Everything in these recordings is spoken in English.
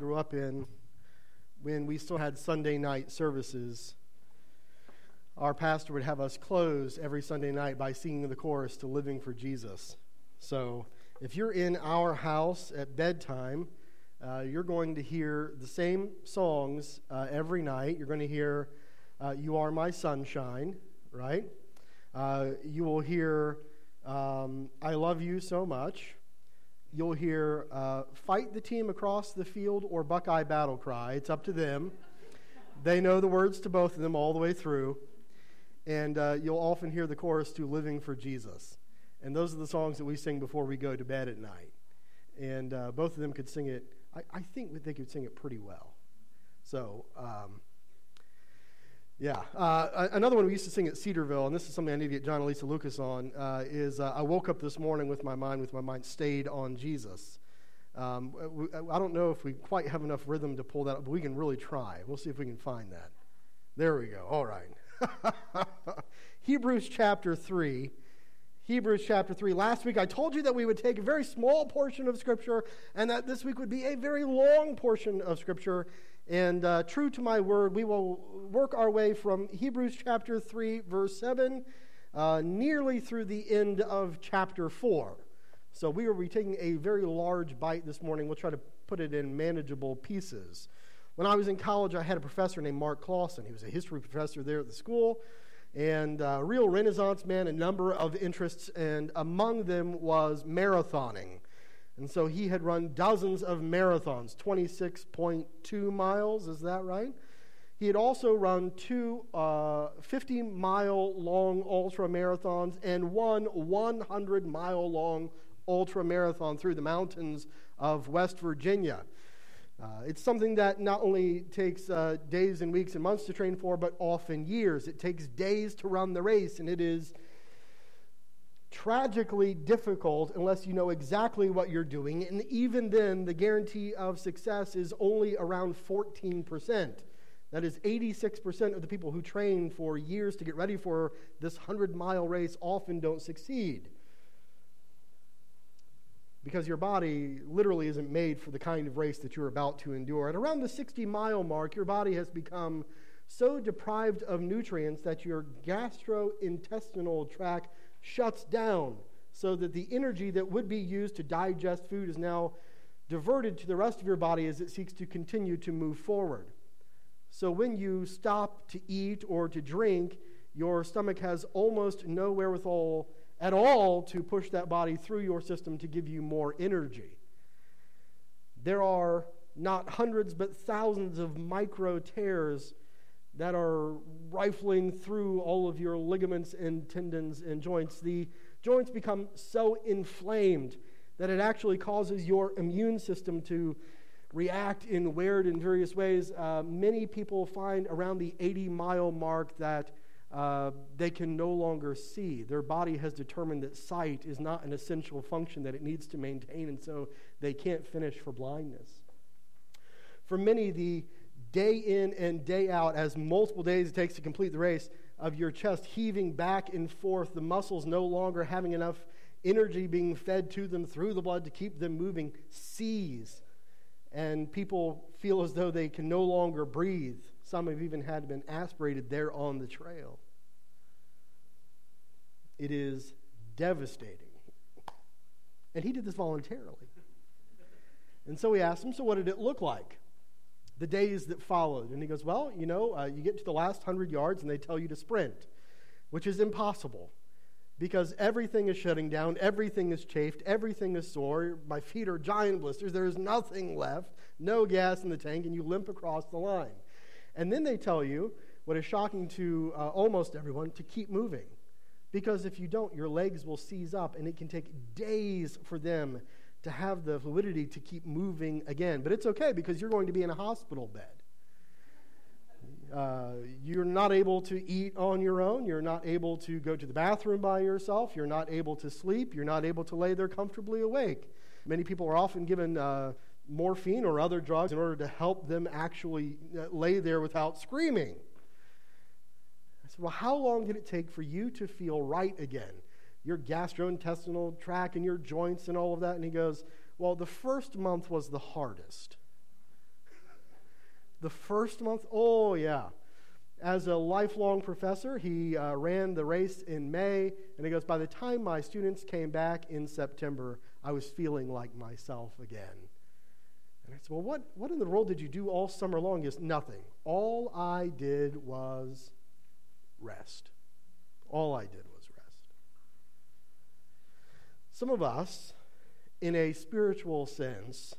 grew up in when we still had Sunday night services. Our pastor would have us close every Sunday night by singing the chorus to Living for Jesus. So if you're in our house at bedtime, uh, you're going to hear the same songs uh, every night. You're going to hear uh, You Are My Sunshine, right? Uh, you will hear um, I Love You So Much you'll hear uh, fight the team across the field or Buckeye battle cry. It's up to them. they know the words to both of them all the way through. And uh, you'll often hear the chorus to Living for Jesus. And those are the songs that we sing before we go to bed at night. And uh, both of them could sing it, I, I, think they could sing it pretty well. So, um, yeah. Uh, another one we used to sing at Cedarville, and this is something I need to get John and Lisa Lucas on, uh, is uh, I woke up this morning with my mind, with my mind stayed on Jesus. Um, we, I don't know if we quite have enough rhythm to pull that up, but we can really try. We'll see if we can find that. There we go. All right. Hebrews chapter 3. Hebrews chapter 3. Last week I told you that we would take a very small portion of Scripture and that this week would be a very long portion of Scripture. And uh, true to my word, we will work our way from Hebrews chapter 3, verse 7, uh, nearly through the end of chapter 4. So we will be taking a very large bite this morning. We'll try to put it in manageable pieces. When I was in college, I had a professor named Mark Clausen. He was a history professor there at the school and a real Renaissance man, a number of interests, and among them was marathoning. And so he had run dozens of marathons, 26.2 miles, is that right? He had also run two uh, 50 mile long ultra marathons and one 100 mile long ultra marathon through the mountains of West Virginia. Uh, it's something that not only takes uh, days and weeks and months to train for, but often years. It takes days to run the race, and it is tragically difficult unless you know exactly what you're doing. And even then, the guarantee of success is only around 14%. That is 86% of the people who train for years to get ready for this 100 mile race often don't succeed. Because your body literally isn't made for the kind of race that you're about to endure. At around the 60 mile mark, your body has become so deprived of nutrients that your gastrointestinal tract shuts down so that the energy that would be used to digest food is now diverted to the rest of your body as it seeks to continue to move forward. So when you stop to eat or to drink, your stomach has almost no wherewithal at all to push that body through your system to give you more energy. There are not hundreds but thousands of micro tears that are rifling through all of your ligaments and tendons and joints. The joints become so inflamed that it actually causes your immune system to react in weird and various ways. Uh, many people find around the 80 mile mark that uh, they can no longer see. Their body has determined that sight is not an essential function that it needs to maintain, and so they can't finish for blindness. For many, the day in and day out, as multiple days it takes to complete the race, of your chest heaving back and forth, the muscles no longer having enough energy being fed to them through the blood to keep them moving, seize. And people feel as though they can no longer breathe. Some have even had been aspirated there on the trail. It is devastating. And he did this voluntarily. And so we asked him, So what did it look like? The days that followed. And he goes, Well, you know, uh, you get to the last 100 yards and they tell you to sprint, which is impossible because everything is shutting down, everything is chafed, everything is sore. My feet are giant blisters. There is nothing left, no gas in the tank, and you limp across the line. And then they tell you, what is shocking to uh, almost everyone, to keep moving. Because if you don't, your legs will seize up, and it can take days for them to have the fluidity to keep moving again. But it's okay because you're going to be in a hospital bed. Uh, you're not able to eat on your own. You're not able to go to the bathroom by yourself. You're not able to sleep. You're not able to lay there comfortably awake. Many people are often given uh, morphine or other drugs in order to help them actually uh, lay there without screaming. I said, Well, how long did it take for you to feel right again? Your gastrointestinal tract and your joints and all of that? And he goes, Well, the first month was the hardest. The first month? Oh, yeah. As a lifelong professor, he uh, ran the race in May, and he goes, By the time my students came back in September, I was feeling like myself again. And I said, Well, what, what in the world did you do all summer long? Is nothing. All I did was rest. All I did. Some of us, in a spiritual sense,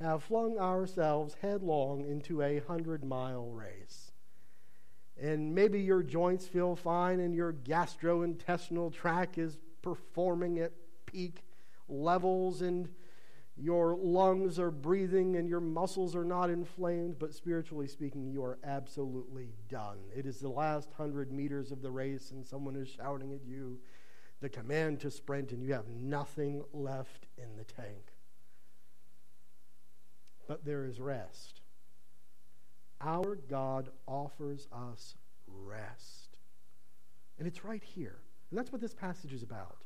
have flung ourselves headlong into a hundred mile race and maybe your joints feel fine and your gastrointestinal tract is performing at peak levels and your lungs are breathing and your muscles are not inflamed, but spiritually speaking, you are absolutely done. It is the last hundred meters of the race, and someone is shouting at you the command to sprint, and you have nothing left in the tank. But there is rest. Our God offers us rest. And it's right here. And that's what this passage is about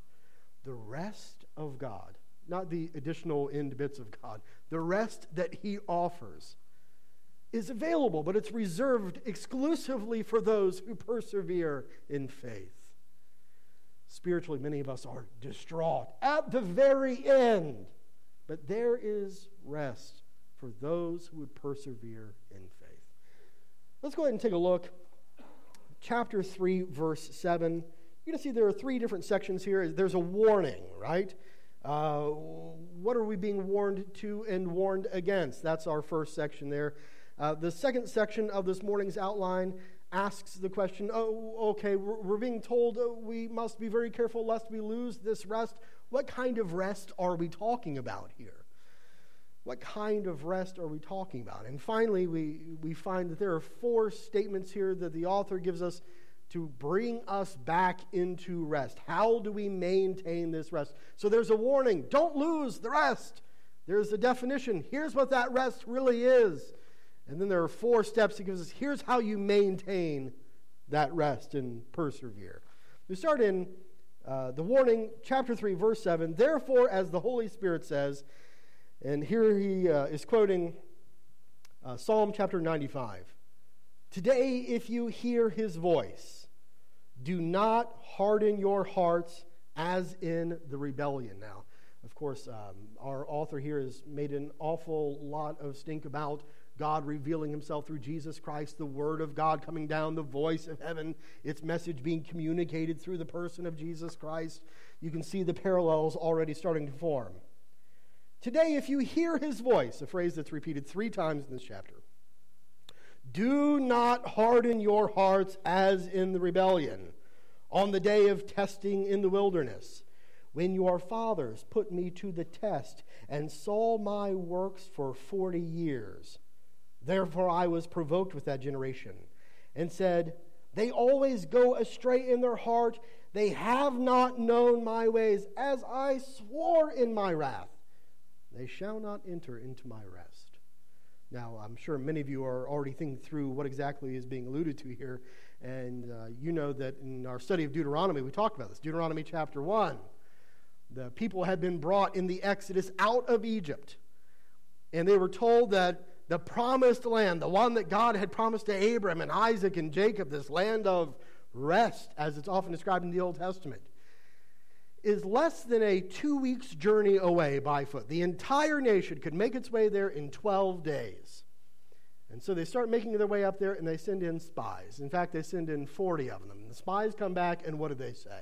the rest of God, not the additional end bits of God. The rest that He offers is available, but it's reserved exclusively for those who persevere in faith. Spiritually, many of us are distraught at the very end, but there is rest for those who would persevere in faith. Let's go ahead and take a look. Chapter 3, verse 7. You're going to see there are three different sections here. There's a warning, right? Uh, what are we being warned to and warned against? That's our first section there. Uh, the second section of this morning's outline asks the question oh, okay, we're, we're being told uh, we must be very careful lest we lose this rest. What kind of rest are we talking about here? What kind of rest are we talking about? And finally, we, we find that there are four statements here that the author gives us to bring us back into rest. How do we maintain this rest? So there's a warning don't lose the rest. There's a definition. Here's what that rest really is. And then there are four steps he gives us. Here's how you maintain that rest and persevere. We start in uh, the warning, chapter 3, verse 7. Therefore, as the Holy Spirit says, and here he uh, is quoting uh, Psalm chapter 95. Today, if you hear his voice, do not harden your hearts as in the rebellion. Now, of course, um, our author here has made an awful lot of stink about God revealing himself through Jesus Christ, the Word of God coming down, the voice of heaven, its message being communicated through the person of Jesus Christ. You can see the parallels already starting to form. Today, if you hear his voice, a phrase that's repeated three times in this chapter, do not harden your hearts as in the rebellion on the day of testing in the wilderness, when your fathers put me to the test and saw my works for forty years. Therefore, I was provoked with that generation and said, They always go astray in their heart. They have not known my ways, as I swore in my wrath. They shall not enter into my rest. Now, I'm sure many of you are already thinking through what exactly is being alluded to here. And uh, you know that in our study of Deuteronomy, we talked about this. Deuteronomy chapter 1. The people had been brought in the Exodus out of Egypt. And they were told that the promised land, the one that God had promised to Abram and Isaac and Jacob, this land of rest, as it's often described in the Old Testament, is less than a two weeks journey away by foot. The entire nation could make its way there in 12 days. And so they start making their way up there and they send in spies. In fact, they send in 40 of them. The spies come back and what do they say?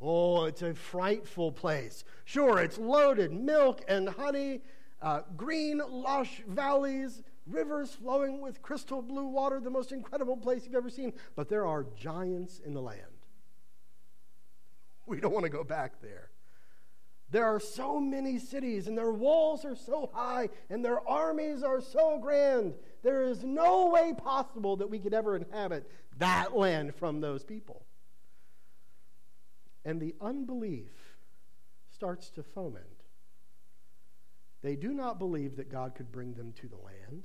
Oh, it's a frightful place. Sure, it's loaded milk and honey, uh, green, lush valleys, rivers flowing with crystal blue water, the most incredible place you've ever seen. But there are giants in the land. We don't want to go back there. There are so many cities, and their walls are so high, and their armies are so grand. There is no way possible that we could ever inhabit that land from those people. And the unbelief starts to foment. They do not believe that God could bring them to the land.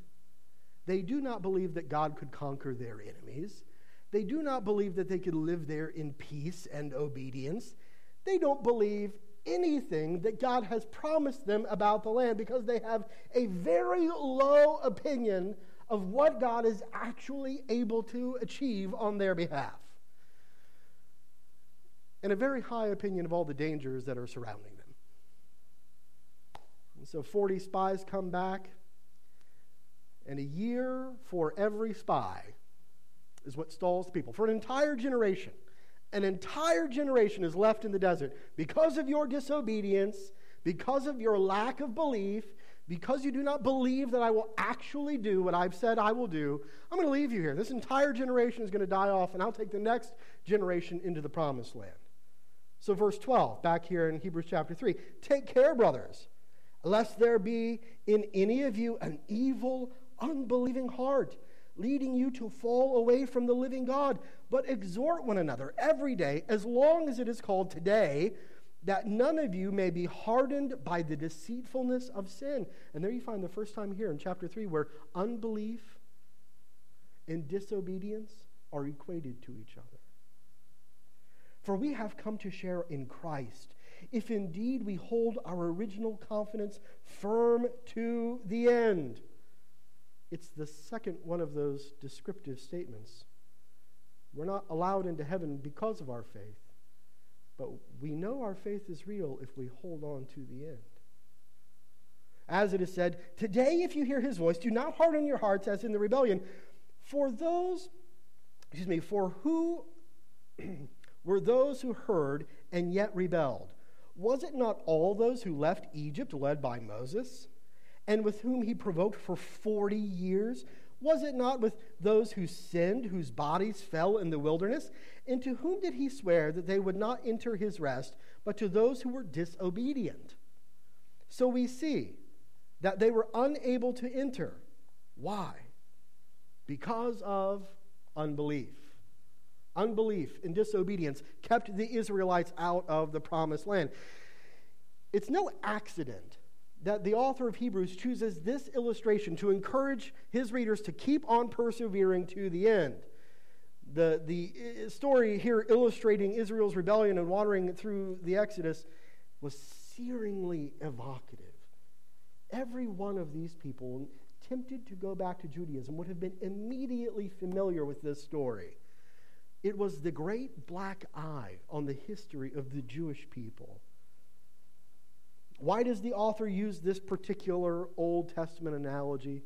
They do not believe that God could conquer their enemies. They do not believe that they could live there in peace and obedience. They don't believe anything that God has promised them about the land because they have a very low opinion of what God is actually able to achieve on their behalf. And a very high opinion of all the dangers that are surrounding them. And so 40 spies come back, and a year for every spy is what stalls people. For an entire generation, an entire generation is left in the desert because of your disobedience, because of your lack of belief, because you do not believe that I will actually do what I've said I will do. I'm going to leave you here. This entire generation is going to die off, and I'll take the next generation into the promised land. So, verse 12, back here in Hebrews chapter 3 Take care, brothers, lest there be in any of you an evil, unbelieving heart leading you to fall away from the living God. But exhort one another every day, as long as it is called today, that none of you may be hardened by the deceitfulness of sin. And there you find the first time here in chapter 3 where unbelief and disobedience are equated to each other. For we have come to share in Christ, if indeed we hold our original confidence firm to the end. It's the second one of those descriptive statements. We're not allowed into heaven because of our faith, but we know our faith is real if we hold on to the end. As it is said, Today, if you hear his voice, do not harden your hearts as in the rebellion. For those, excuse me, for who were those who heard and yet rebelled? Was it not all those who left Egypt led by Moses? and with whom he provoked for 40 years? Was it not with those who sinned, whose bodies fell in the wilderness? And to whom did he swear that they would not enter his rest, but to those who were disobedient? So we see that they were unable to enter. Why? Because of unbelief. Unbelief and disobedience kept the Israelites out of the promised land. It's no accident that the author of Hebrews chooses this illustration to encourage his readers to keep on persevering to the end. The, the uh, story here illustrating Israel's rebellion and wandering through the Exodus was searingly evocative. Every one of these people tempted to go back to Judaism would have been immediately familiar with this story. It was the great black eye on the history of the Jewish people. Why does the author use this particular Old Testament analogy?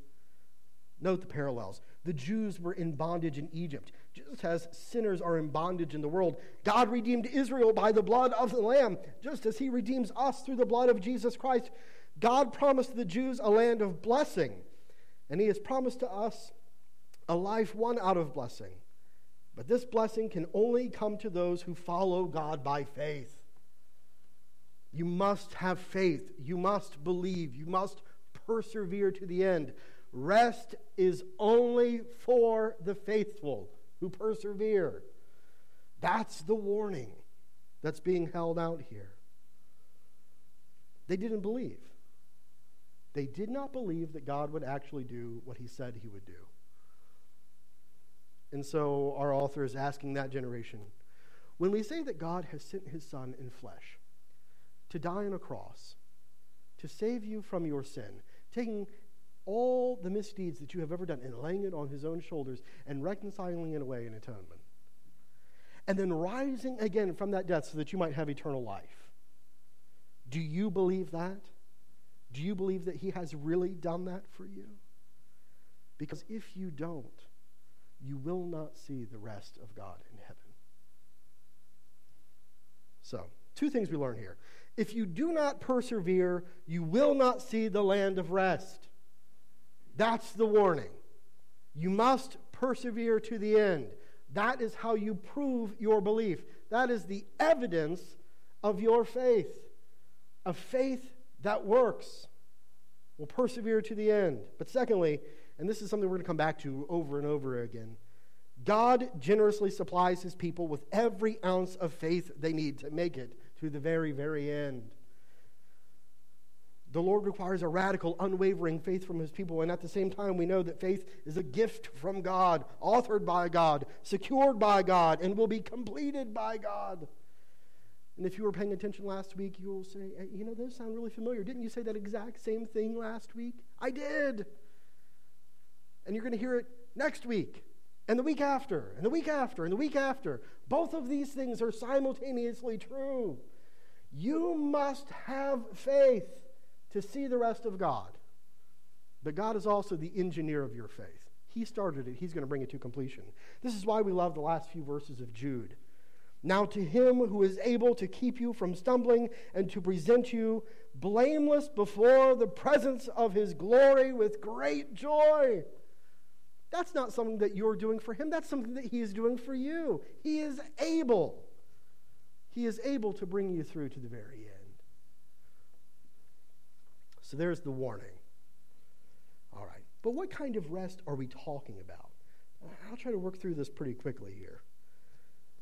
Note the parallels. The Jews were in bondage in Egypt, just as sinners are in bondage in the world. God redeemed Israel by the blood of the Lamb, just as He redeems us through the blood of Jesus Christ. God promised the Jews a land of blessing, and He has promised to us a life one out of blessing. But this blessing can only come to those who follow God by faith. You must have faith. You must believe. You must persevere to the end. Rest is only for the faithful who persevere. That's the warning that's being held out here. They didn't believe. They did not believe that God would actually do what he said he would do. And so our author is asking that generation when we say that God has sent his son in flesh, to die on a cross, to save you from your sin, taking all the misdeeds that you have ever done and laying it on his own shoulders and reconciling it away in atonement. And then rising again from that death so that you might have eternal life. Do you believe that? Do you believe that he has really done that for you? Because if you don't, you will not see the rest of God in heaven. So, two things we learn here. If you do not persevere, you will not see the land of rest. That's the warning. You must persevere to the end. That is how you prove your belief. That is the evidence of your faith, a faith that works. Will persevere to the end. But secondly, and this is something we're going to come back to over and over again, God generously supplies his people with every ounce of faith they need to make it to the very, very end. The Lord requires a radical, unwavering faith from his people, and at the same time, we know that faith is a gift from God, authored by God, secured by God, and will be completed by God. And if you were paying attention last week, you will say, you know, those sound really familiar. Didn't you say that exact same thing last week? I did. And you're going to hear it next week, and the week after, and the week after, and the week after. Both of these things are simultaneously true. You must have faith to see the rest of God. But God is also the engineer of your faith. He started it, He's going to bring it to completion. This is why we love the last few verses of Jude. Now, to him who is able to keep you from stumbling and to present you blameless before the presence of his glory with great joy. That's not something that you're doing for him, that's something that he is doing for you. He is able. He is able to bring you through to the very end. So there's the warning. All right. But what kind of rest are we talking about? I'll try to work through this pretty quickly here.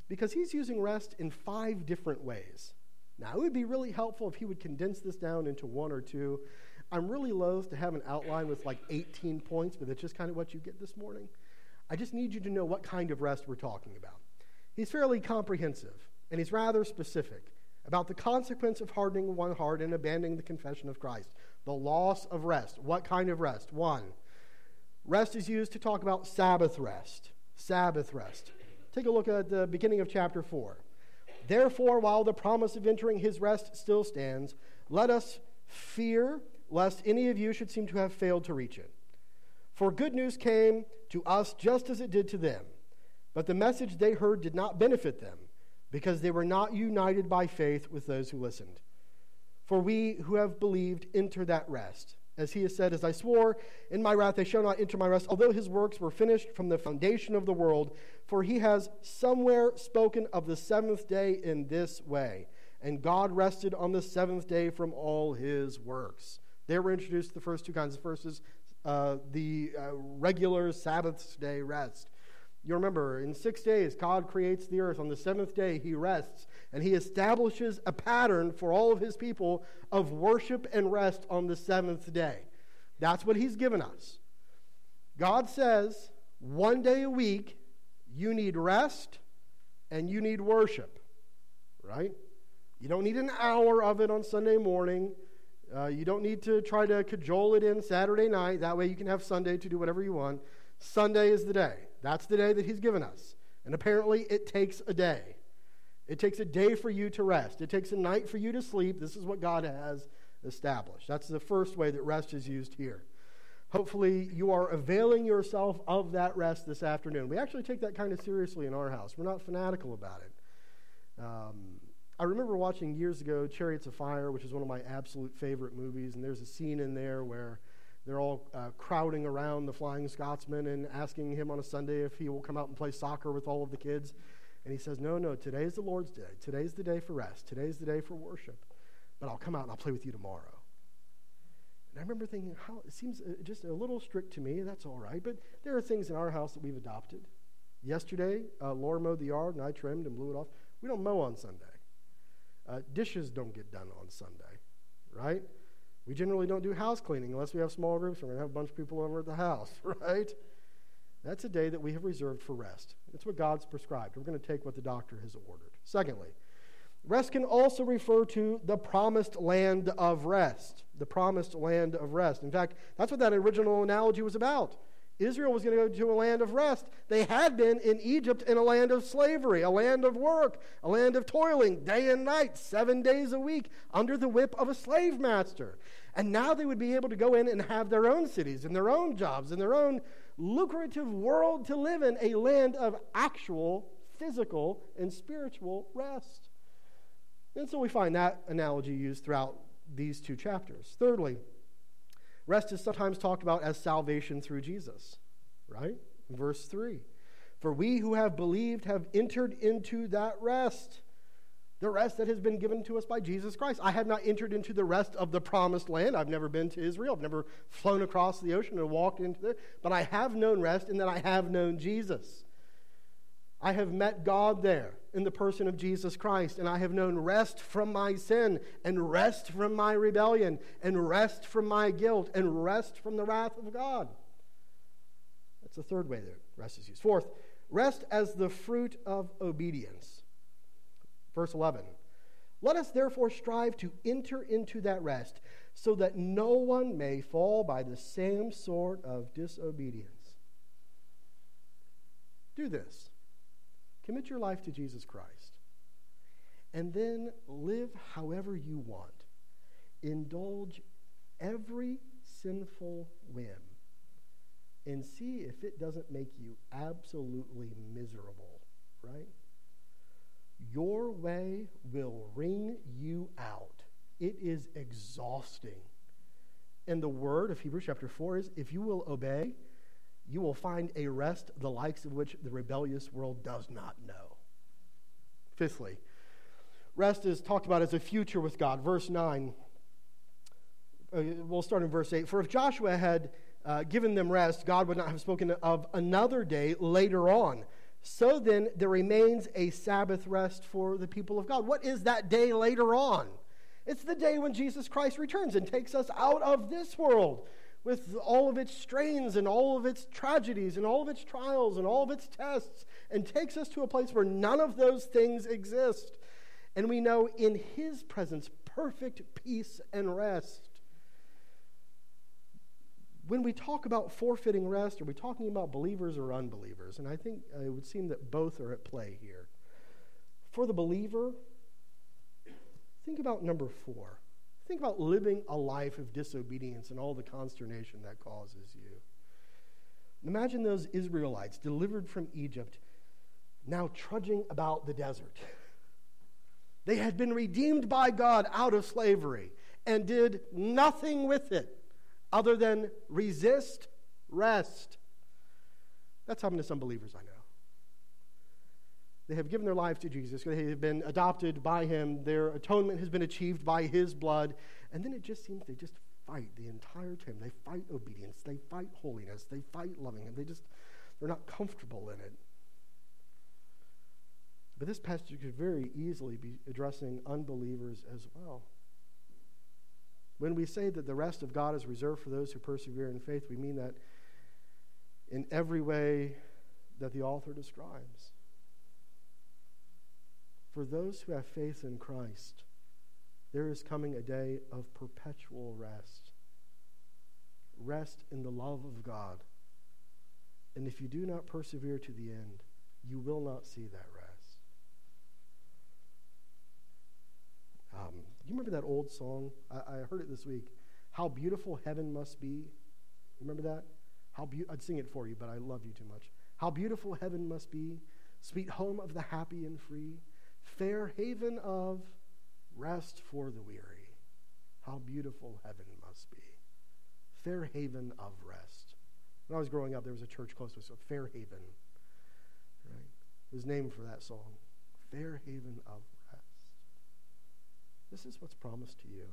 Because he's using rest in five different ways. Now, it would be really helpful if he would condense this down into one or two. I'm really loath to have an outline with like 18 points, but it's just kind of what you get this morning. I just need you to know what kind of rest we're talking about. He's fairly comprehensive, and he's rather specific about the consequence of hardening one heart and abandoning the confession of Christ. The loss of rest. What kind of rest? One, rest is used to talk about Sabbath rest. Sabbath rest. Take a look at the beginning of chapter 4. Therefore, while the promise of entering his rest still stands, let us fear lest any of you should seem to have failed to reach it. For good news came to us just as it did to them, but the message they heard did not benefit them, because they were not united by faith with those who listened. For we who have believed enter that rest. As he has said, As I swore, in my wrath they shall not enter my rest, although his works were finished from the foundation of the world. For he has somewhere spoken of the seventh day in this way. And God rested on the seventh day from all his works. There were introduced the first two kinds. First is uh, the uh, regular Sabbath day rest. You remember, in six days, God creates the earth. On the seventh day, he rests, and he establishes a pattern for all of his people of worship and rest on the seventh day. That's what he's given us. God says, one day a week, you need rest and you need worship, right? You don't need an hour of it on Sunday morning. Uh, you don't need to try to cajole it in Saturday night. That way you can have Sunday to do whatever you want. Sunday is the day. That's the day that He's given us. And apparently, it takes a day. It takes a day for you to rest, it takes a night for you to sleep. This is what God has established. That's the first way that rest is used here. Hopefully, you are availing yourself of that rest this afternoon. We actually take that kind of seriously in our house. We're not fanatical about it. Um, I remember watching years ago Chariots of Fire, which is one of my absolute favorite movies, and there's a scene in there where they're all uh, crowding around the Flying Scotsman and asking him on a Sunday if he will come out and play soccer with all of the kids. And he says, No, no, today is the Lord's day. Today's the day for rest. Today's the day for worship. But I'll come out and I'll play with you tomorrow. And I remember thinking, how it seems uh, just a little strict to me. That's all right. But there are things in our house that we've adopted. Yesterday, uh, Laura mowed the yard and I trimmed and blew it off. We don't mow on Sunday. Uh, dishes don't get done on Sunday, right? We generally don't do house cleaning unless we have small groups. We're going to have a bunch of people over at the house, right? That's a day that we have reserved for rest. It's what God's prescribed. We're going to take what the doctor has ordered. Secondly, rest can also refer to the promised land of rest. The promised land of rest. In fact, that's what that original analogy was about. Israel was going to go to a land of rest. They had been in Egypt in a land of slavery, a land of work, a land of toiling day and night, seven days a week, under the whip of a slave master. And now they would be able to go in and have their own cities and their own jobs and their own lucrative world to live in, a land of actual physical and spiritual rest. And so we find that analogy used throughout these two chapters. Thirdly, rest is sometimes talked about as salvation through Jesus, right? Verse 3 For we who have believed have entered into that rest the rest that has been given to us by Jesus Christ. I have not entered into the rest of the promised land. I've never been to Israel. I've never flown across the ocean and walked into there. But I have known rest in that I have known Jesus. I have met God there in the person of Jesus Christ, and I have known rest from my sin, and rest from my rebellion, and rest from my guilt, and rest from the wrath of God. That's the third way that rest is used. Fourth, rest as the fruit of obedience. Verse 11 Let us therefore strive to enter into that rest, so that no one may fall by the same sort of disobedience. do this commit your life to Jesus Christ, and then live however you want. Indulge every sinful whim and see if it doesn't make you absolutely miserable, right? Your way will wring you out. It is exhausting. And the word of Hebrews chapter 4 is if you will obey, you will find a rest the likes of which the rebellious world does not know. Fifthly, rest is talked about as a future with God. Verse 9. Uh, we'll start in verse 8. For if Joshua had uh, given them rest, God would not have spoken of another day later on. So then, there remains a Sabbath rest for the people of God. What is that day later on? It's the day when Jesus Christ returns and takes us out of this world with all of its strains and all of its tragedies and all of its trials and all of its tests and takes us to a place where none of those things exist. And we know in His presence perfect peace and rest when we talk about forfeiting rest, are we talking about believers or unbelievers? And I think uh, it would seem that both are at play here. For the believer, think about number four. Think about living a life of disobedience and all the consternation that causes you. Imagine those Israelites delivered from Egypt now trudging about the desert. They had been redeemed by God out of slavery and did nothing with it other than resist rest. That's happened to some believers I know. They have given their life to Jesus. They have been adopted by him. Their atonement has been achieved by his blood. And then it just seems they just fight the entire time. They fight obedience. They fight holiness. They fight loving him. They just, they're not comfortable in it. But this passage could very easily be addressing unbelievers as well. When we say that the rest of God is reserved for those who persevere in faith, we mean that in every way that the author describes. For those who have faith in Christ, there is coming a day of perpetual rest. Rest in the love of God. And if you do not persevere to the end, you will not see that rest. Um, you remember that old song? I, I, heard it this week. How beautiful heaven must be. Remember that? How be- I'd sing it for you, but I love you too much. How beautiful heaven must be, sweet home of the happy and free, fair haven of rest for the weary. How beautiful heaven must be. Fair haven of rest. When I was growing up, there was a church close to us, Fair Haven. Right? It was named for that song. Fair haven of rest. this is what's promised to you.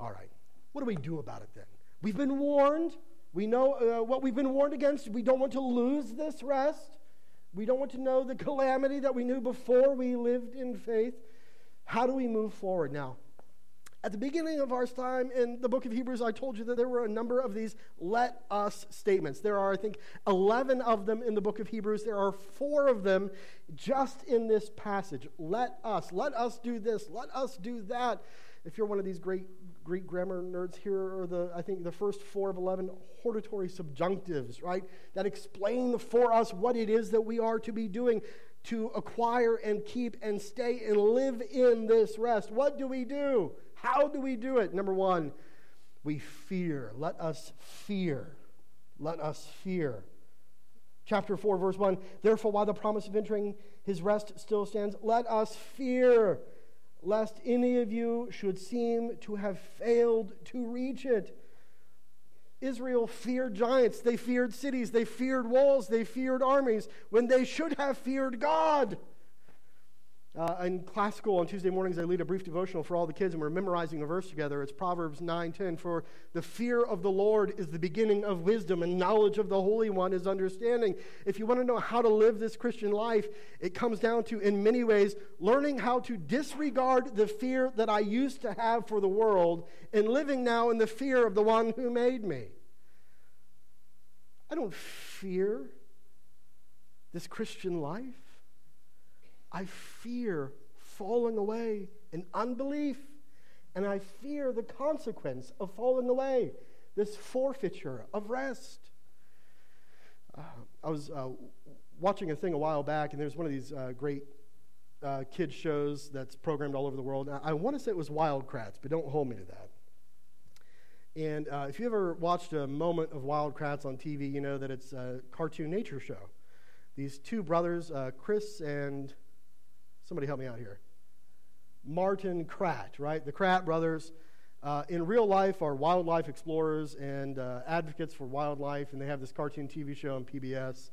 All right. What do we do about it then? We've been warned. We know uh, what we've been warned against. We don't want to lose this rest. We don't want to know the calamity that we knew before we lived in faith. How do we move forward? Now, at the beginning of our time in the book of Hebrews, I told you that there were a number of these let us statements. There are, I think, 11 of them in the book of Hebrews. There are four of them just in this passage. Let us, let us do this, let us do that. If you're one of these great Greek grammar nerds, here are the, I think, the first four of 11 hortatory subjunctives, right? That explain for us what it is that we are to be doing to acquire and keep and stay and live in this rest. What do we do? How do we do it? Number one, we fear. Let us fear. Let us fear. Chapter 4, verse 1 Therefore, while the promise of entering his rest still stands, let us fear, lest any of you should seem to have failed to reach it. Israel feared giants, they feared cities, they feared walls, they feared armies, when they should have feared God. Uh, in classical on Tuesday mornings, I lead a brief devotional for all the kids, and we're memorizing a verse together. It's Proverbs 9:10. For the fear of the Lord is the beginning of wisdom, and knowledge of the Holy One is understanding. If you want to know how to live this Christian life, it comes down to, in many ways, learning how to disregard the fear that I used to have for the world, and living now in the fear of the one who made me. I don't fear this Christian life. I fear falling away in unbelief, and I fear the consequence of falling away, this forfeiture of rest. Uh, I was uh, watching a thing a while back, and there's one of these uh, great uh, shows that's programmed all over the world. I, I want to say it was Wild Kratts, but don't hold me to that. And uh, if you ever watched a moment of Wild Kratts on TV, you know that it's a cartoon nature show. These two brothers, uh, Chris and somebody help me out here. Martin Kratt, right? The Kratt brothers. Uh, in real life are wildlife explorers and uh, advocates for wildlife, and they have this cartoon TV show on PBS.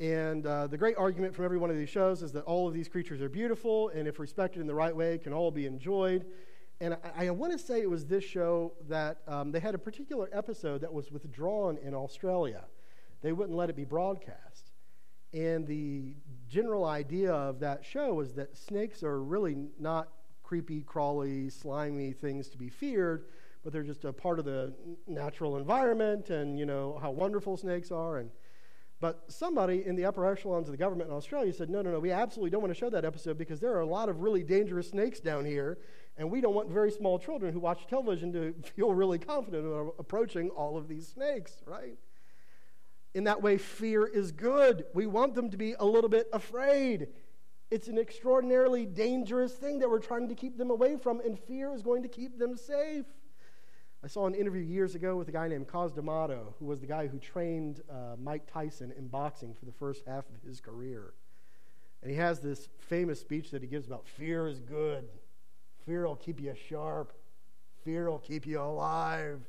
And uh, the great argument from every one of these shows is that all of these creatures are beautiful, and if respected in the right way, can all be enjoyed. And I, I want to say it was this show that um, they had a particular episode that was withdrawn in Australia. They wouldn't let it be broadcast. And the general idea of that show was that snakes are really not creepy, crawly, slimy things to be feared, but they're just a part of the natural environment and, you know, how wonderful snakes are. And but somebody in the upper echelons of the government in Australia said, no, no, no, we absolutely don't want to show that episode because there are a lot of really dangerous snakes down here, and we don't want very small children who watch television to feel really confident about approaching all of these snakes, right? In that way, fear is good. We want them to be a little bit afraid. It's an extraordinarily dangerous thing that we're trying to keep them away from, and fear is going to keep them safe. I saw an interview years ago with a guy named Cus D'Amato, who was the guy who trained uh, Mike Tyson in boxing for the first half of his career. And he has this famous speech that he gives about fear is good. Fear will keep you sharp. Fear will keep you alive.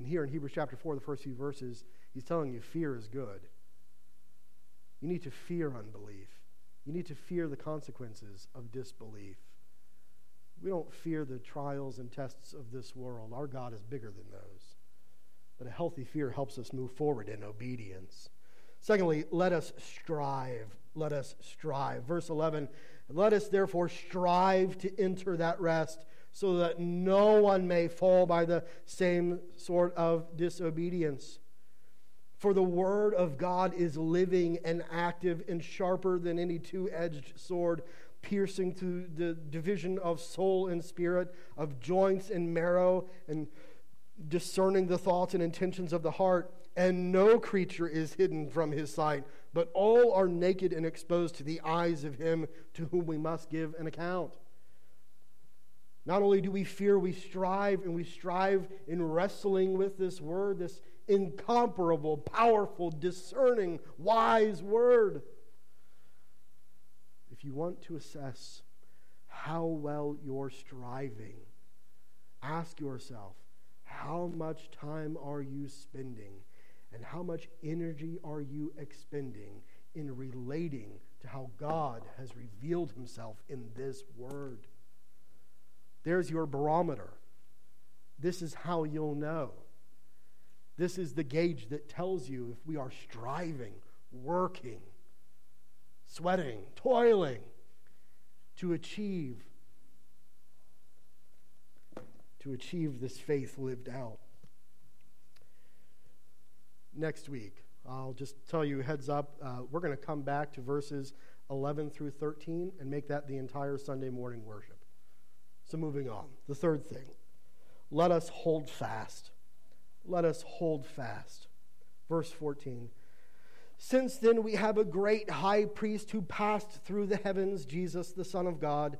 And here in Hebrews chapter 4, the first few verses, he's telling you fear is good. You need to fear unbelief. You need to fear the consequences of disbelief. We don't fear the trials and tests of this world. Our God is bigger than those. But a healthy fear helps us move forward in obedience. Secondly, let us strive. Let us strive. Verse 11 Let us therefore strive to enter that rest so that no one may fall by the same sort of disobedience. For the word of God is living and active and sharper than any two edged sword piercing to the division of soul and spirit, of joints and marrow, and discerning the thoughts and intentions of the heart. And no creature is hidden from his sight, but all are naked and exposed to the eyes of him to whom we must give an account. Not only do we fear, we strive, and we strive in wrestling with this word, this incomparable, powerful, discerning, wise word if you want to assess how well you're striving, ask yourself how much time are you spending and how much energy are you expending in relating to how God has revealed himself in this word. There's your barometer. This is how you'll know. This is the gauge that tells you if we are striving, working, sweating, toiling to achieve to achieve this faith lived out. Next week, I'll just tell you heads up, uh, we're going to come back to verses 11 through 13 and make that the entire Sunday morning worship. So, moving on. The third thing let us hold fast. Let us hold fast. Verse 14. Since then, we have a great high priest who passed through the heavens, Jesus, the Son of God.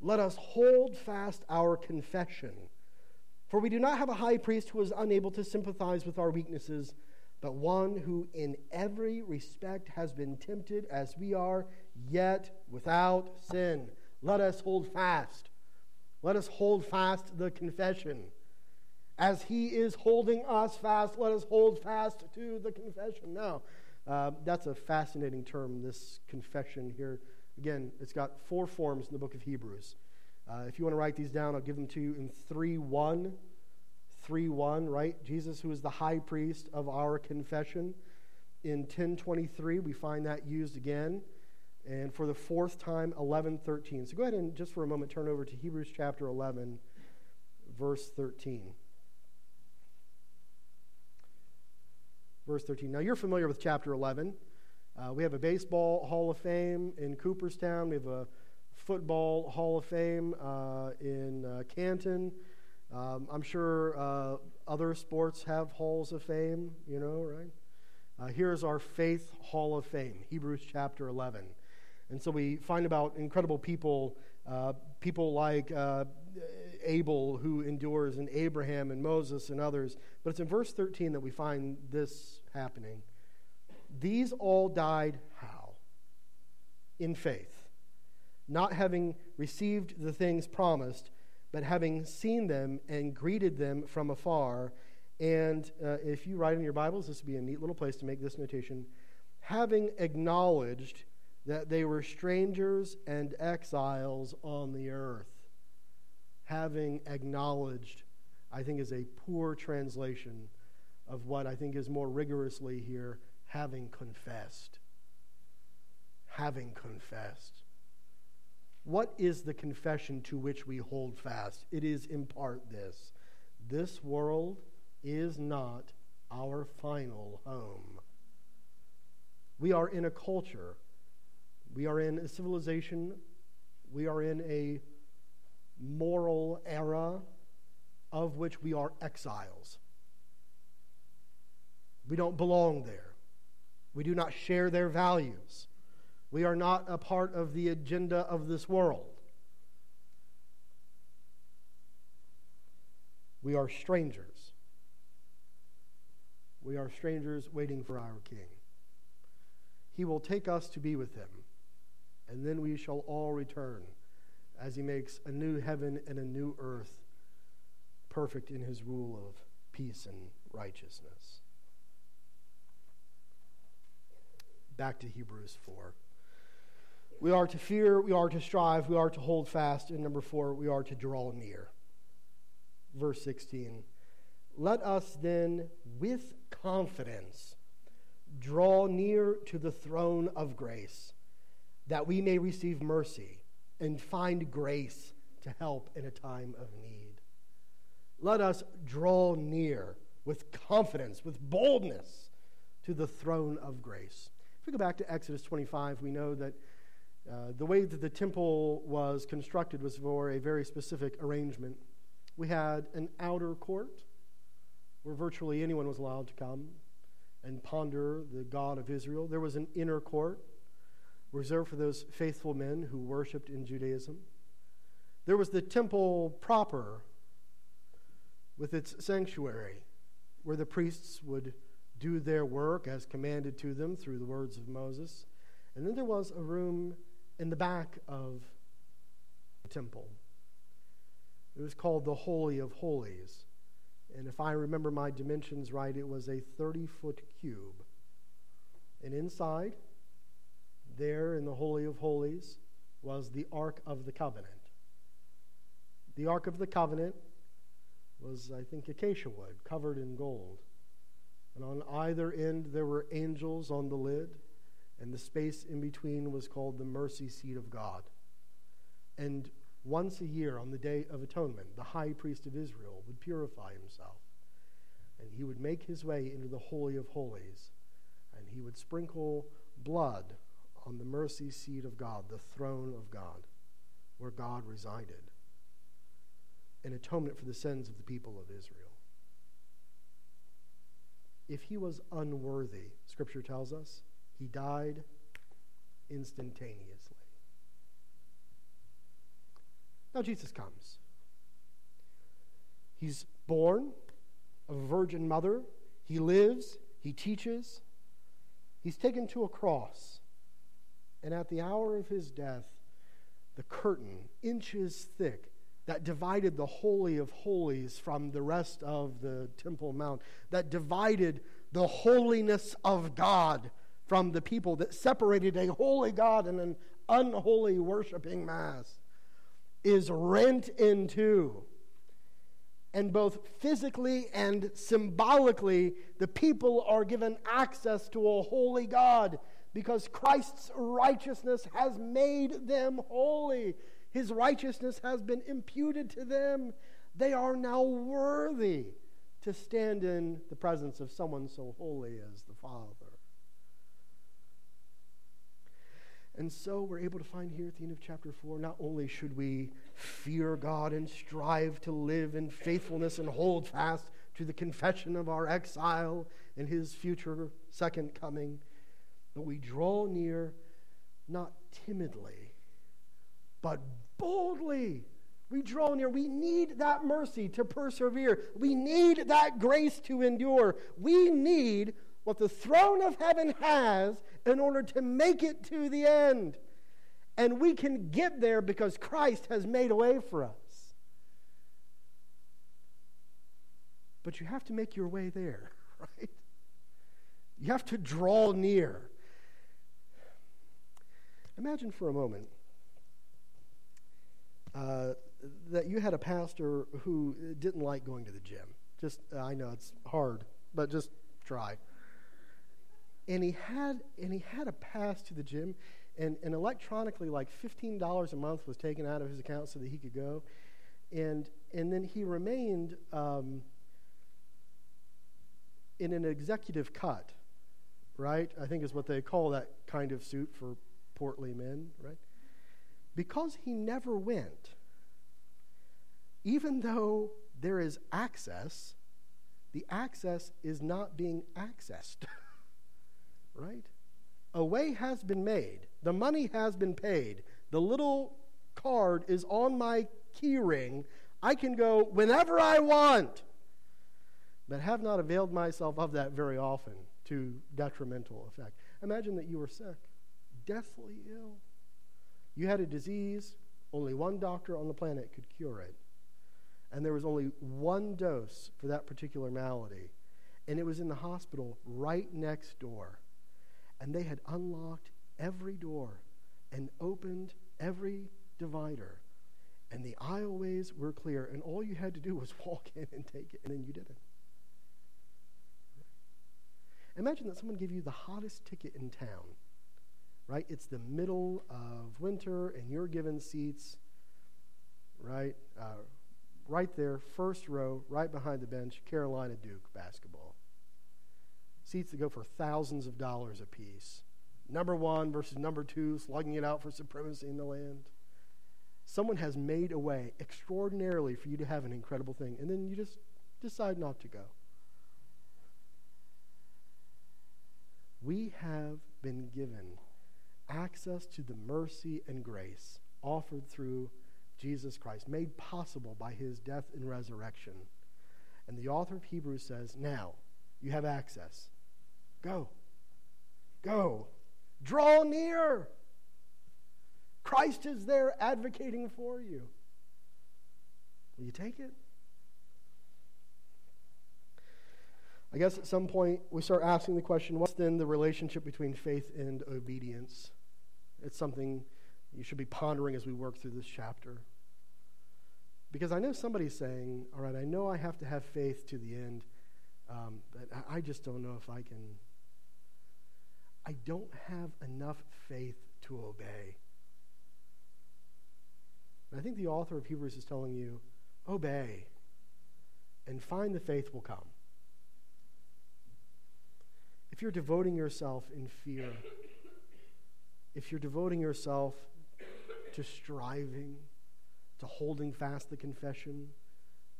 Let us hold fast our confession. For we do not have a high priest who is unable to sympathize with our weaknesses, but one who in every respect has been tempted as we are, yet without sin. Let us hold fast. Let us hold fast the confession. As he is holding us fast, let us hold fast to the confession. Now, uh, that's a fascinating term, this confession here. Again, it's got four forms in the book of Hebrews. Uh, if you want to write these down, I'll give them to you in 3 1. 3 1, right? Jesus, who is the high priest of our confession. In 1023, we find that used again. And for the fourth time, 1113. So go ahead and just for a moment turn over to Hebrews chapter 11, verse 13. verse 13. Now, you're familiar with chapter 11. Uh, we have a baseball Hall of Fame in Cooperstown. We have a football Hall of Fame uh, in uh, Canton. Um, I'm sure uh, other sports have halls of fame, you know, right? Uh, here's our faith hall of fame, Hebrews chapter 11. And so we find about incredible people, uh, people like uh, Abel who endures, and Abraham and Moses and others. But it's in verse 13 that we find this happening. These all died how? In faith, not having received the things promised, but having seen them and greeted them from afar. And uh, if you write in your Bibles, this would be a neat little place to make this notation. Having acknowledged that they were strangers and exiles on the earth. Having acknowledged, I think, is a poor translation of what I think is more rigorously here having confessed. Having confessed. What is the confession to which we hold fast? It is in part this this world is not our final home. We are in a culture, we are in a civilization, we are in a moral era of which we are exiles. We don't belong there. We do not share their values. We are not a part of the agenda of this world. We are strangers. We are strangers waiting for our King. He will take us to be with him, and then we shall all return as he makes a new heaven and a new earth perfect in his rule of peace and righteousness. back to Hebrews 4. We are to fear, we are to strive, we are to hold fast. And number four, we are to draw near. Verse 16. Let us then, with confidence, draw near to the throne of grace, that we may receive mercy and find grace to help in a time of need. Let us draw near with confidence, with boldness, to the throne of grace. If we go back to Exodus 25, we know that uh, the way that the temple was constructed was for a very specific arrangement. We had an outer court where virtually anyone was allowed to come and ponder the God of Israel. There was an inner court reserved for those faithful men who worshiped in Judaism. There was the temple proper with its sanctuary where the priests would do their work as commanded to them through the words of Moses. And then there was a room in the back of the temple. It was called the Holy of Holies. And if I remember my dimensions right, it was a 30 foot cube. And inside, there in the Holy of Holies, was the Ark of the Covenant. The Ark of the Covenant was, I think, acacia wood covered in gold. And on either end, there were angels on the lid, and the space in between was called the mercy seat of God. And once a year, on the Day of Atonement, the high priest of Israel would purify himself, and he would make his way into the Holy of Holies, and he would sprinkle blood on the mercy seat of God, the throne of God, where God resided, in atonement for the sins of the people of Israel if he was unworthy, Scripture tells us, he died instantaneously. Now Jesus comes. He's born of a virgin mother. He lives. He teaches. He's taken to a cross. And at the hour of his death, the curtain, inches thick, that divided the Holy of Holies from the rest of the Temple Mount, that divided the holiness of God from the people, that separated a holy God and an unholy worshiping mass, is rent in two. And both physically and symbolically, the people are given access to a holy God because Christ's righteousness has made them holy. His righteousness has been imputed to them. They are now worthy to stand in the presence of someone so holy as the Father. And so we're able to find here at the end of chapter 4 not only should we fear God and strive to live in faithfulness and hold fast to the confession of our exile and his future second coming. But we draw near not timidly, but boldly. We draw near. We need that mercy to persevere. We need that grace to endure. We need what the throne of heaven has in order to make it to the end. And we can get there because Christ has made a way for us. But you have to make your way there, right? You have to draw near. Imagine for a moment uh, that you had a pastor who didn't like going to the gym. Just, uh, I know it's hard, but just try. And he had, and he had a pass to the gym, and, and electronically, like $15 a month was taken out of his account so that he could go. And, and then he remained um, in an executive cut, right? I think is what they call that kind of suit for portly men, right? Because he never went, even though there is access, the access is not being accessed, right? A way has been made, the money has been paid, the little card is on my keyring. I can go whenever I want, but have not availed myself of that very often to detrimental effect. Imagine that you were sick, deathly ill. You had a disease, only one doctor on the planet could cure it. And there was only one dose for that particular malady. And it was in the hospital right next door. And they had unlocked every door and opened every divider. And the aisleways were clear. And all you had to do was walk in and take it. And then you did it. Imagine that someone gave you the hottest ticket in town right? It's the middle of winter, and you're given seats, right? Uh, right there, first row, right behind the bench, Carolina Duke basketball. Seats that go for thousands of dollars a piece. Number one versus number two, slugging it out for supremacy in the land. Someone has made a way extraordinarily for you to have an incredible thing, and then you just decide not to go. We have been given access to the mercy and grace offered through Jesus Christ, made possible by his death and resurrection. And the author of Hebrews says, Now you have access. Go. Go. Draw near. Christ is there advocating for you. Will you take it? I guess at some point we start asking the question what's then the relationship between faith and obedience? It's something you should be pondering as we work through this chapter. Because I know somebody's saying, all right, I know I have to have faith to the end, um, but I just don't know if I can. I don't have enough faith to obey. And I think the author of Hebrews is telling you obey, and find the faith will come if you're devoting yourself in fear, if you're devoting yourself to striving, to holding fast the confession,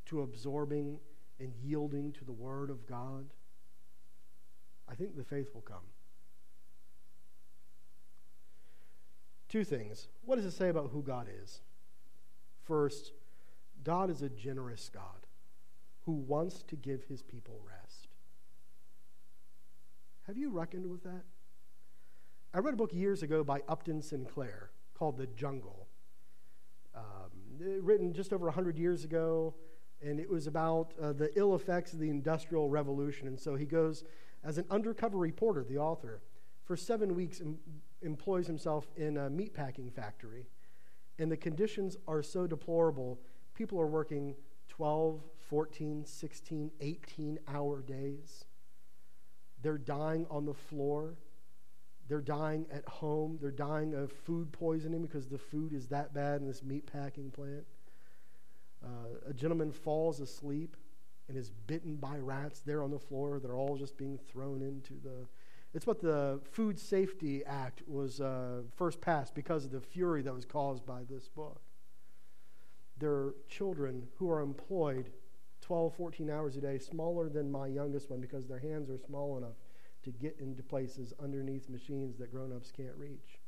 to absorbing and yielding to the Word of God, I think the faith will come. Two things. What does it say about who God is? First, God is a generous God who wants to give his people rest. Have you reckoned with that? I read a book years ago by Upton Sinclair called The Jungle, um, written just over 100 years ago, and it was about uh, the ill effects of the Industrial Revolution. And so he goes as an undercover reporter, the author, for seven weeks em- employs himself in a meatpacking factory. And the conditions are so deplorable, people are working 12, 14, 16, 18 hour days. They're dying on the floor. They're dying at home. They're dying of food poisoning because the food is that bad in this meat packing plant. Uh, a gentleman falls asleep and is bitten by rats there on the floor. They're all just being thrown into the. It's what the Food Safety Act was uh, first passed because of the fury that was caused by this book. There are children who are employed 12, 14 hours a day, smaller than my youngest one because their hands are small enough to get into places underneath machines that grown ups can't reach.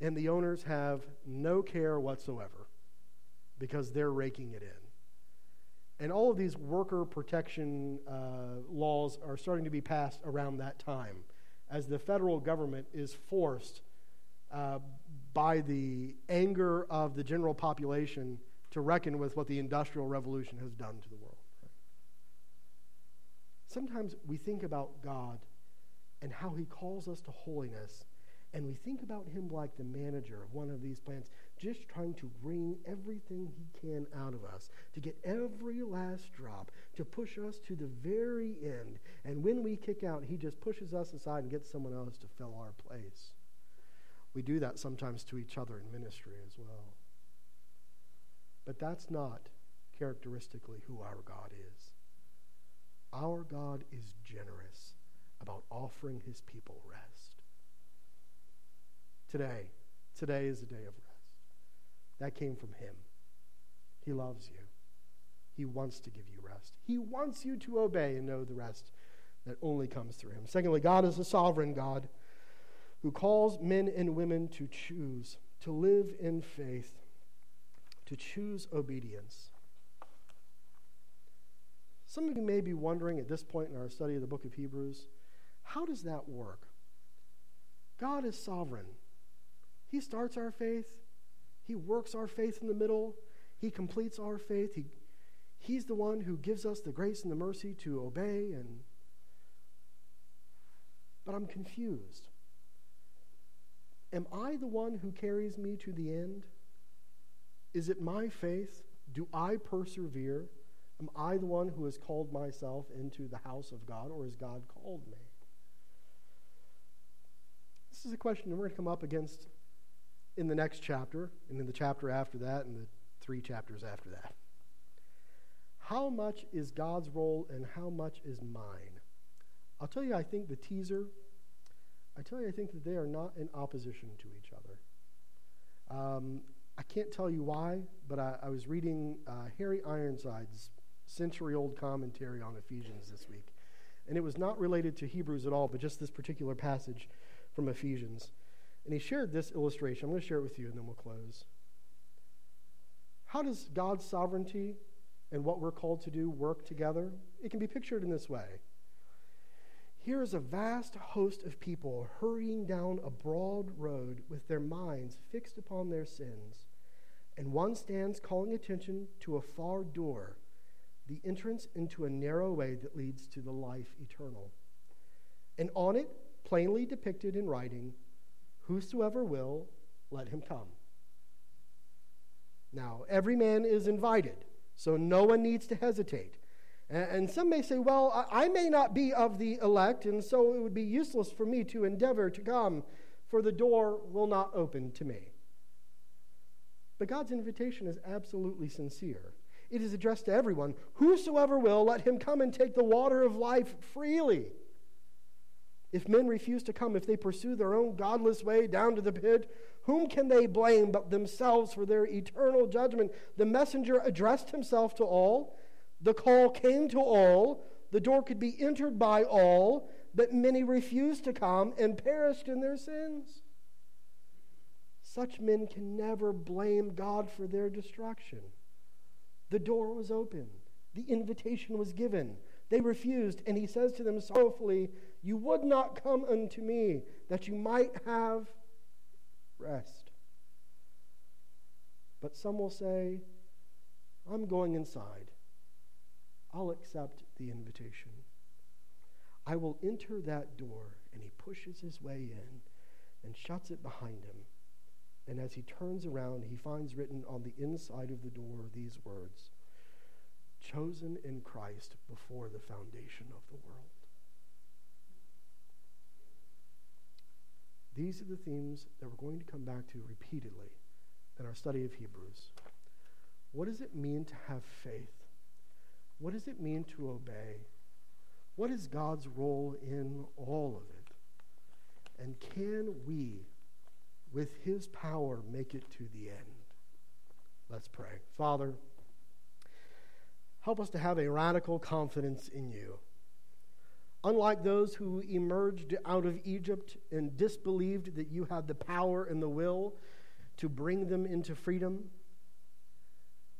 And the owners have no care whatsoever because they're raking it in. And all of these worker protection uh, laws are starting to be passed around that time as the federal government is forced uh, by the anger of the general population to reckon with what the Industrial Revolution has done to the world. Sometimes we think about God and how he calls us to holiness, and we think about him like the manager of one of these plants, just trying to wring everything he can out of us, to get every last drop, to push us to the very end. And when we kick out, he just pushes us aside and gets someone else to fill our place. We do that sometimes to each other in ministry as well. But that's not characteristically who our God is. Our God is generous about offering his people rest. Today, today is a day of rest. That came from him. He loves you. He wants to give you rest. He wants you to obey and know the rest that only comes through him. Secondly, God is a sovereign God who calls men and women to choose, to live in faith, to choose obedience. Some of you may be wondering at this point in our study of the book of Hebrews, how does that work? God is sovereign. He starts our faith, He works our faith in the middle, He completes our faith. He, he's the one who gives us the grace and the mercy to obey and but I'm confused. Am I the one who carries me to the end? Is it my faith? Do I persevere? Am I the one who has called myself into the house of God, or has God called me? This is a question that we're going to come up against in the next chapter, and in the chapter after that, and the three chapters after that. How much is God's role, and how much is mine? I'll tell you, I think the teaser I tell you, I think that they are not in opposition to each other. Um, I can't tell you why, but I, I was reading uh, Harry Ironside's century old commentary on Ephesians this week. And it was not related to Hebrews at all, but just this particular passage from Ephesians. And he shared this illustration. I'm going to share it with you, and then we'll close. How does God's sovereignty and what we're called to do work together? It can be pictured in this way here is a vast host of people hurrying down a broad road with their minds fixed upon their sins, and one stands calling attention to a far door, the entrance into a narrow way that leads to the life eternal. And on it, plainly depicted in writing, Whosoever will, let him come. Now, every man is invited, so no one needs to hesitate. And some may say, well, I may not be of the elect, and so it would be useless for me to endeavor to come, for the door will not open to me. But God's invitation is absolutely sincere. It is addressed to everyone. Whosoever will, let him come and take the water of life freely. If men refuse to come, if they pursue their own godless way down to the pit, whom can they blame but themselves for their eternal judgment? The messenger addressed himself to all the call came to all, the door could be entered by all, but many refused to come and perished in their sins. Such men can never blame God for their destruction. The door was open, the invitation was given. They refused, and he says to them sorrowfully, You would not come unto me that you might have rest. But some will say, I'm going inside. I'll accept the invitation. I will enter that door. And he pushes his way in and shuts it behind him. And as he turns around, he finds written on the inside of the door these words Chosen in Christ before the foundation of the world. These are the themes that we're going to come back to repeatedly in our study of Hebrews. What does it mean to have faith? What does it mean to obey? What is God's role in all of it? And can we, with His power, make it to the end? Let's pray. Father, Help us to have a radical confidence in you. Unlike those who emerged out of Egypt and disbelieved that you had the power and the will to bring them into freedom,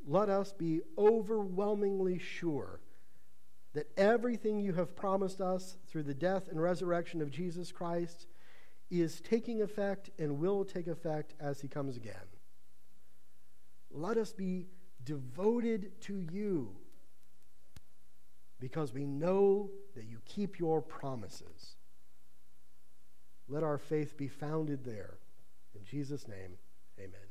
let us be overwhelmingly sure that everything you have promised us through the death and resurrection of Jesus Christ is taking effect and will take effect as he comes again. Let us be devoted to you because we know that you keep your promises. Let our faith be founded there. In Jesus' name, amen.